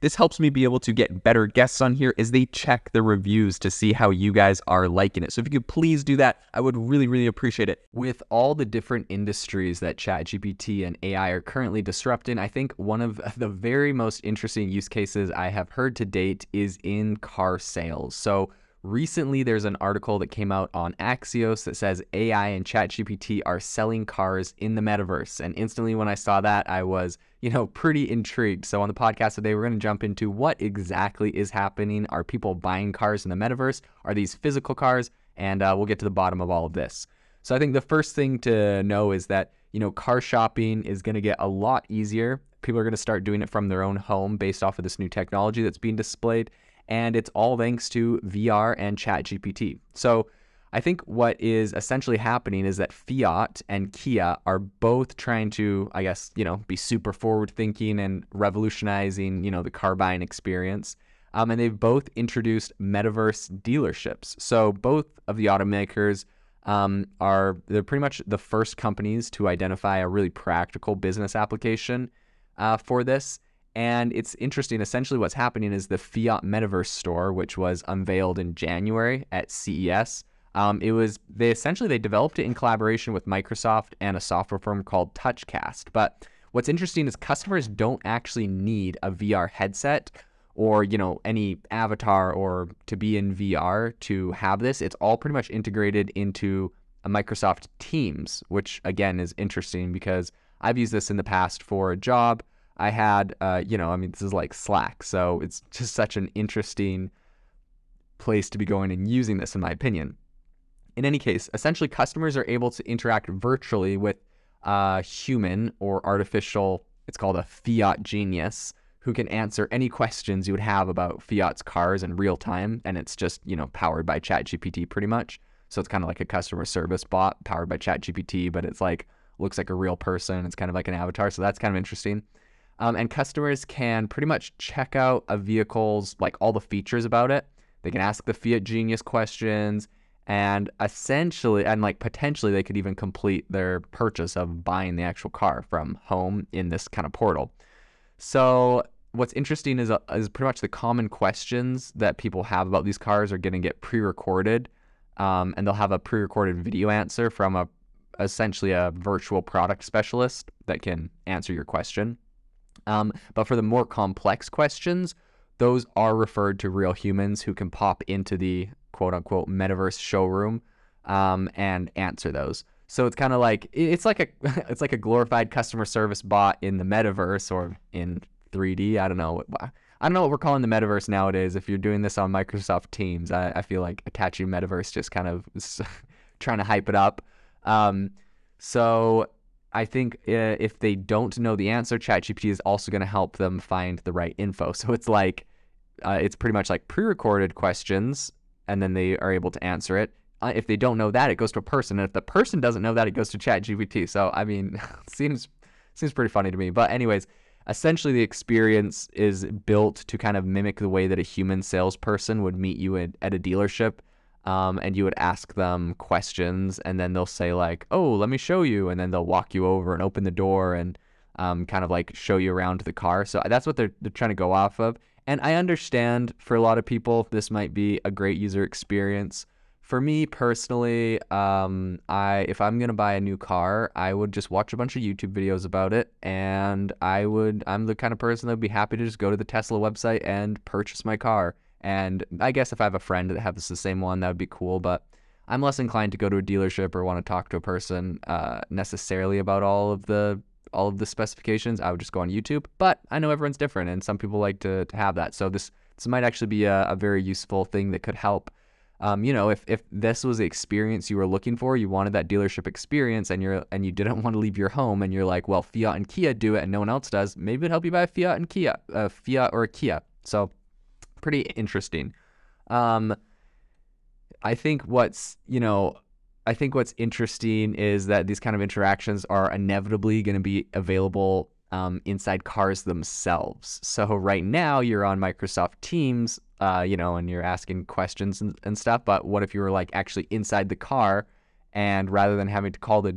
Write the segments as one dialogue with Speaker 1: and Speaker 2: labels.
Speaker 1: This helps me be able to get better guests on here as they check the reviews to see how you guys are liking it. So if you could please do that, I would really, really appreciate it. With all the different industries that ChatGPT and AI are currently disrupting, I think one of the very most interesting use cases I have heard to date is in car sales. So Recently, there's an article that came out on Axios that says AI and ChatGPT are selling cars in the metaverse. And instantly, when I saw that, I was, you know, pretty intrigued. So, on the podcast today, we're going to jump into what exactly is happening. Are people buying cars in the metaverse? Are these physical cars? And uh, we'll get to the bottom of all of this. So, I think the first thing to know is that, you know, car shopping is going to get a lot easier. People are going to start doing it from their own home based off of this new technology that's being displayed and it's all thanks to VR and ChatGPT. So I think what is essentially happening is that Fiat and Kia are both trying to, I guess, you know, be super forward thinking and revolutionizing, you know, the car buying experience. Um, and they've both introduced metaverse dealerships. So both of the automakers um, are they're pretty much the first companies to identify a really practical business application uh, for this. And it's interesting. Essentially, what's happening is the Fiat Metaverse store, which was unveiled in January at CES. Um, it was they essentially they developed it in collaboration with Microsoft and a software firm called Touchcast. But what's interesting is customers don't actually need a VR headset or you know any avatar or to be in VR to have this. It's all pretty much integrated into a Microsoft Teams, which again is interesting because I've used this in the past for a job I had, uh, you know, I mean, this is like Slack, so it's just such an interesting place to be going and using this, in my opinion. In any case, essentially, customers are able to interact virtually with a human or artificial, it's called a fiat genius, who can answer any questions you would have about Fiat's cars in real time. And it's just, you know, powered by ChatGPT pretty much. So it's kind of like a customer service bot powered by ChatGPT, but it's like, looks like a real person. It's kind of like an avatar. So that's kind of interesting. Um, and customers can pretty much check out a vehicle's like all the features about it. They can ask the Fiat Genius questions, and essentially, and like potentially, they could even complete their purchase of buying the actual car from home in this kind of portal. So what's interesting is, uh, is pretty much the common questions that people have about these cars are going to get pre-recorded, um, and they'll have a pre-recorded video answer from a essentially a virtual product specialist that can answer your question. Um, but for the more complex questions, those are referred to real humans who can pop into the quote unquote metaverse showroom um, and answer those. So it's kind of like it's like a it's like a glorified customer service bot in the metaverse or in 3D. I don't know. I don't know what we're calling the metaverse nowadays. If you're doing this on Microsoft Teams, I, I feel like attaching metaverse just kind of trying to hype it up. Um, so I think uh, if they don't know the answer, ChatGPT is also going to help them find the right info. So it's like, uh, it's pretty much like pre recorded questions, and then they are able to answer it. Uh, if they don't know that, it goes to a person. And if the person doesn't know that, it goes to ChatGPT. So, I mean, seems seems pretty funny to me. But, anyways, essentially the experience is built to kind of mimic the way that a human salesperson would meet you at, at a dealership um, and you would ask them questions, and then they'll say like, "Oh, let me show you," and then they'll walk you over and open the door and um, kind of like show you around the car. So that's what they're they're trying to go off of. And I understand for a lot of people this might be a great user experience. For me personally, um, I if I'm gonna buy a new car, I would just watch a bunch of YouTube videos about it, and I would I'm the kind of person that would be happy to just go to the Tesla website and purchase my car. And I guess if I have a friend that has the same one, that would be cool. But I'm less inclined to go to a dealership or want to talk to a person uh, necessarily about all of the all of the specifications, I would just go on YouTube. But I know everyone's different, and some people like to, to have that. So this this might actually be a, a very useful thing that could help. Um, you know, if, if this was the experience you were looking for, you wanted that dealership experience, and you're and you didn't want to leave your home, and you're like, well, Fiat and Kia do it, and no one else does. Maybe it'd help you buy a Fiat and Kia, a Fiat or a Kia. So, pretty interesting. Um, I think what's you know I think what's interesting is that these kind of interactions are inevitably going to be available um, inside cars themselves. So right now you're on Microsoft Teams, uh, you know, and you're asking questions and, and stuff. But what if you were like actually inside the car, and rather than having to call the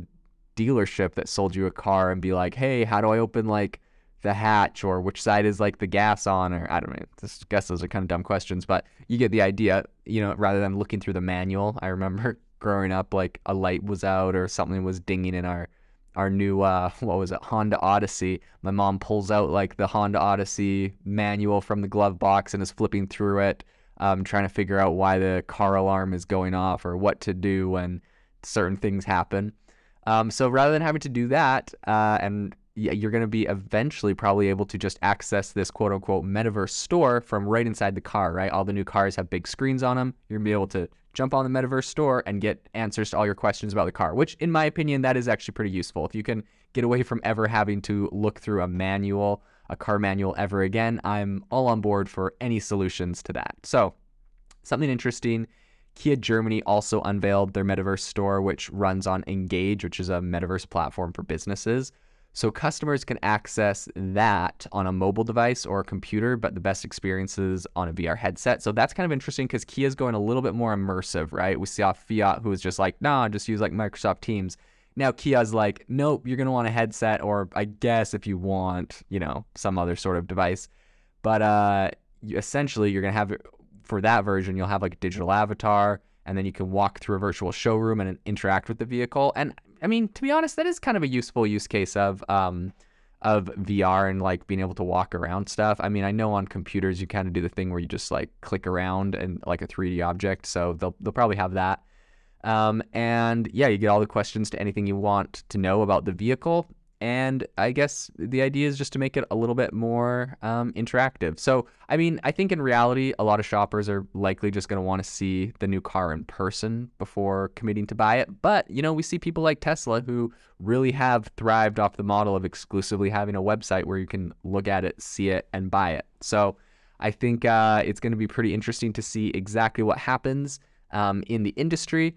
Speaker 1: dealership that sold you a car and be like, hey, how do I open like the hatch or which side is like the gas on or I don't know. I guess those are kind of dumb questions, but you get the idea. You know, rather than looking through the manual, I remember growing up, like a light was out or something was dinging in our our new uh, what was it Honda Odyssey. My mom pulls out like the Honda Odyssey manual from the glove box and is flipping through it, um, trying to figure out why the car alarm is going off or what to do when certain things happen. Um, so rather than having to do that uh, and you're going to be eventually probably able to just access this quote unquote metaverse store from right inside the car, right? All the new cars have big screens on them. You're going to be able to jump on the metaverse store and get answers to all your questions about the car, which, in my opinion, that is actually pretty useful. If you can get away from ever having to look through a manual, a car manual ever again, I'm all on board for any solutions to that. So, something interesting. Kia Germany also unveiled their metaverse store, which runs on Engage, which is a metaverse platform for businesses. So customers can access that on a mobile device or a computer, but the best experiences on a VR headset. So that's kind of interesting because Kia's going a little bit more immersive, right? We saw Fiat who was just like, nah, just use like Microsoft Teams. Now Kia's like, nope, you're gonna want a headset, or I guess if you want, you know, some other sort of device. But uh, you, essentially, you're gonna have for that version, you'll have like a digital avatar, and then you can walk through a virtual showroom and interact with the vehicle. And I mean, to be honest, that is kind of a useful use case of um, of VR and like being able to walk around stuff. I mean, I know on computers you kind of do the thing where you just like click around and like a 3D object, so they'll they'll probably have that. Um, and yeah, you get all the questions to anything you want to know about the vehicle, and I guess the idea is just to make it a little bit more um, interactive. So, I mean, I think in reality, a lot of shoppers are likely just going to want to see the new car in person before committing to buy it. But, you know, we see people like Tesla who really have thrived off the model of exclusively having a website where you can look at it, see it, and buy it. So, I think uh, it's going to be pretty interesting to see exactly what happens um, in the industry